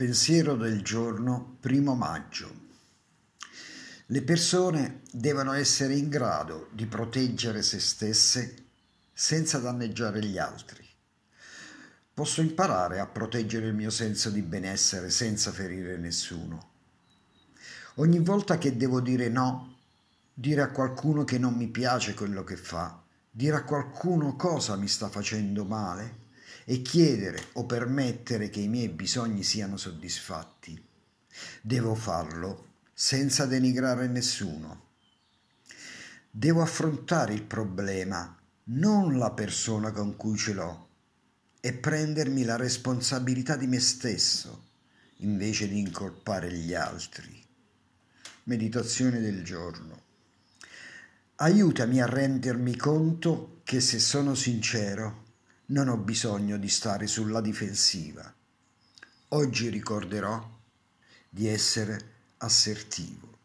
Pensiero del giorno primo maggio. Le persone devono essere in grado di proteggere se stesse senza danneggiare gli altri. Posso imparare a proteggere il mio senso di benessere senza ferire nessuno. Ogni volta che devo dire no, dire a qualcuno che non mi piace quello che fa, dire a qualcuno cosa mi sta facendo male, e chiedere o permettere che i miei bisogni siano soddisfatti. Devo farlo senza denigrare nessuno. Devo affrontare il problema, non la persona con cui ce l'ho, e prendermi la responsabilità di me stesso, invece di incolpare gli altri. Meditazione del giorno. Aiutami a rendermi conto che se sono sincero, non ho bisogno di stare sulla difensiva. Oggi ricorderò di essere assertivo.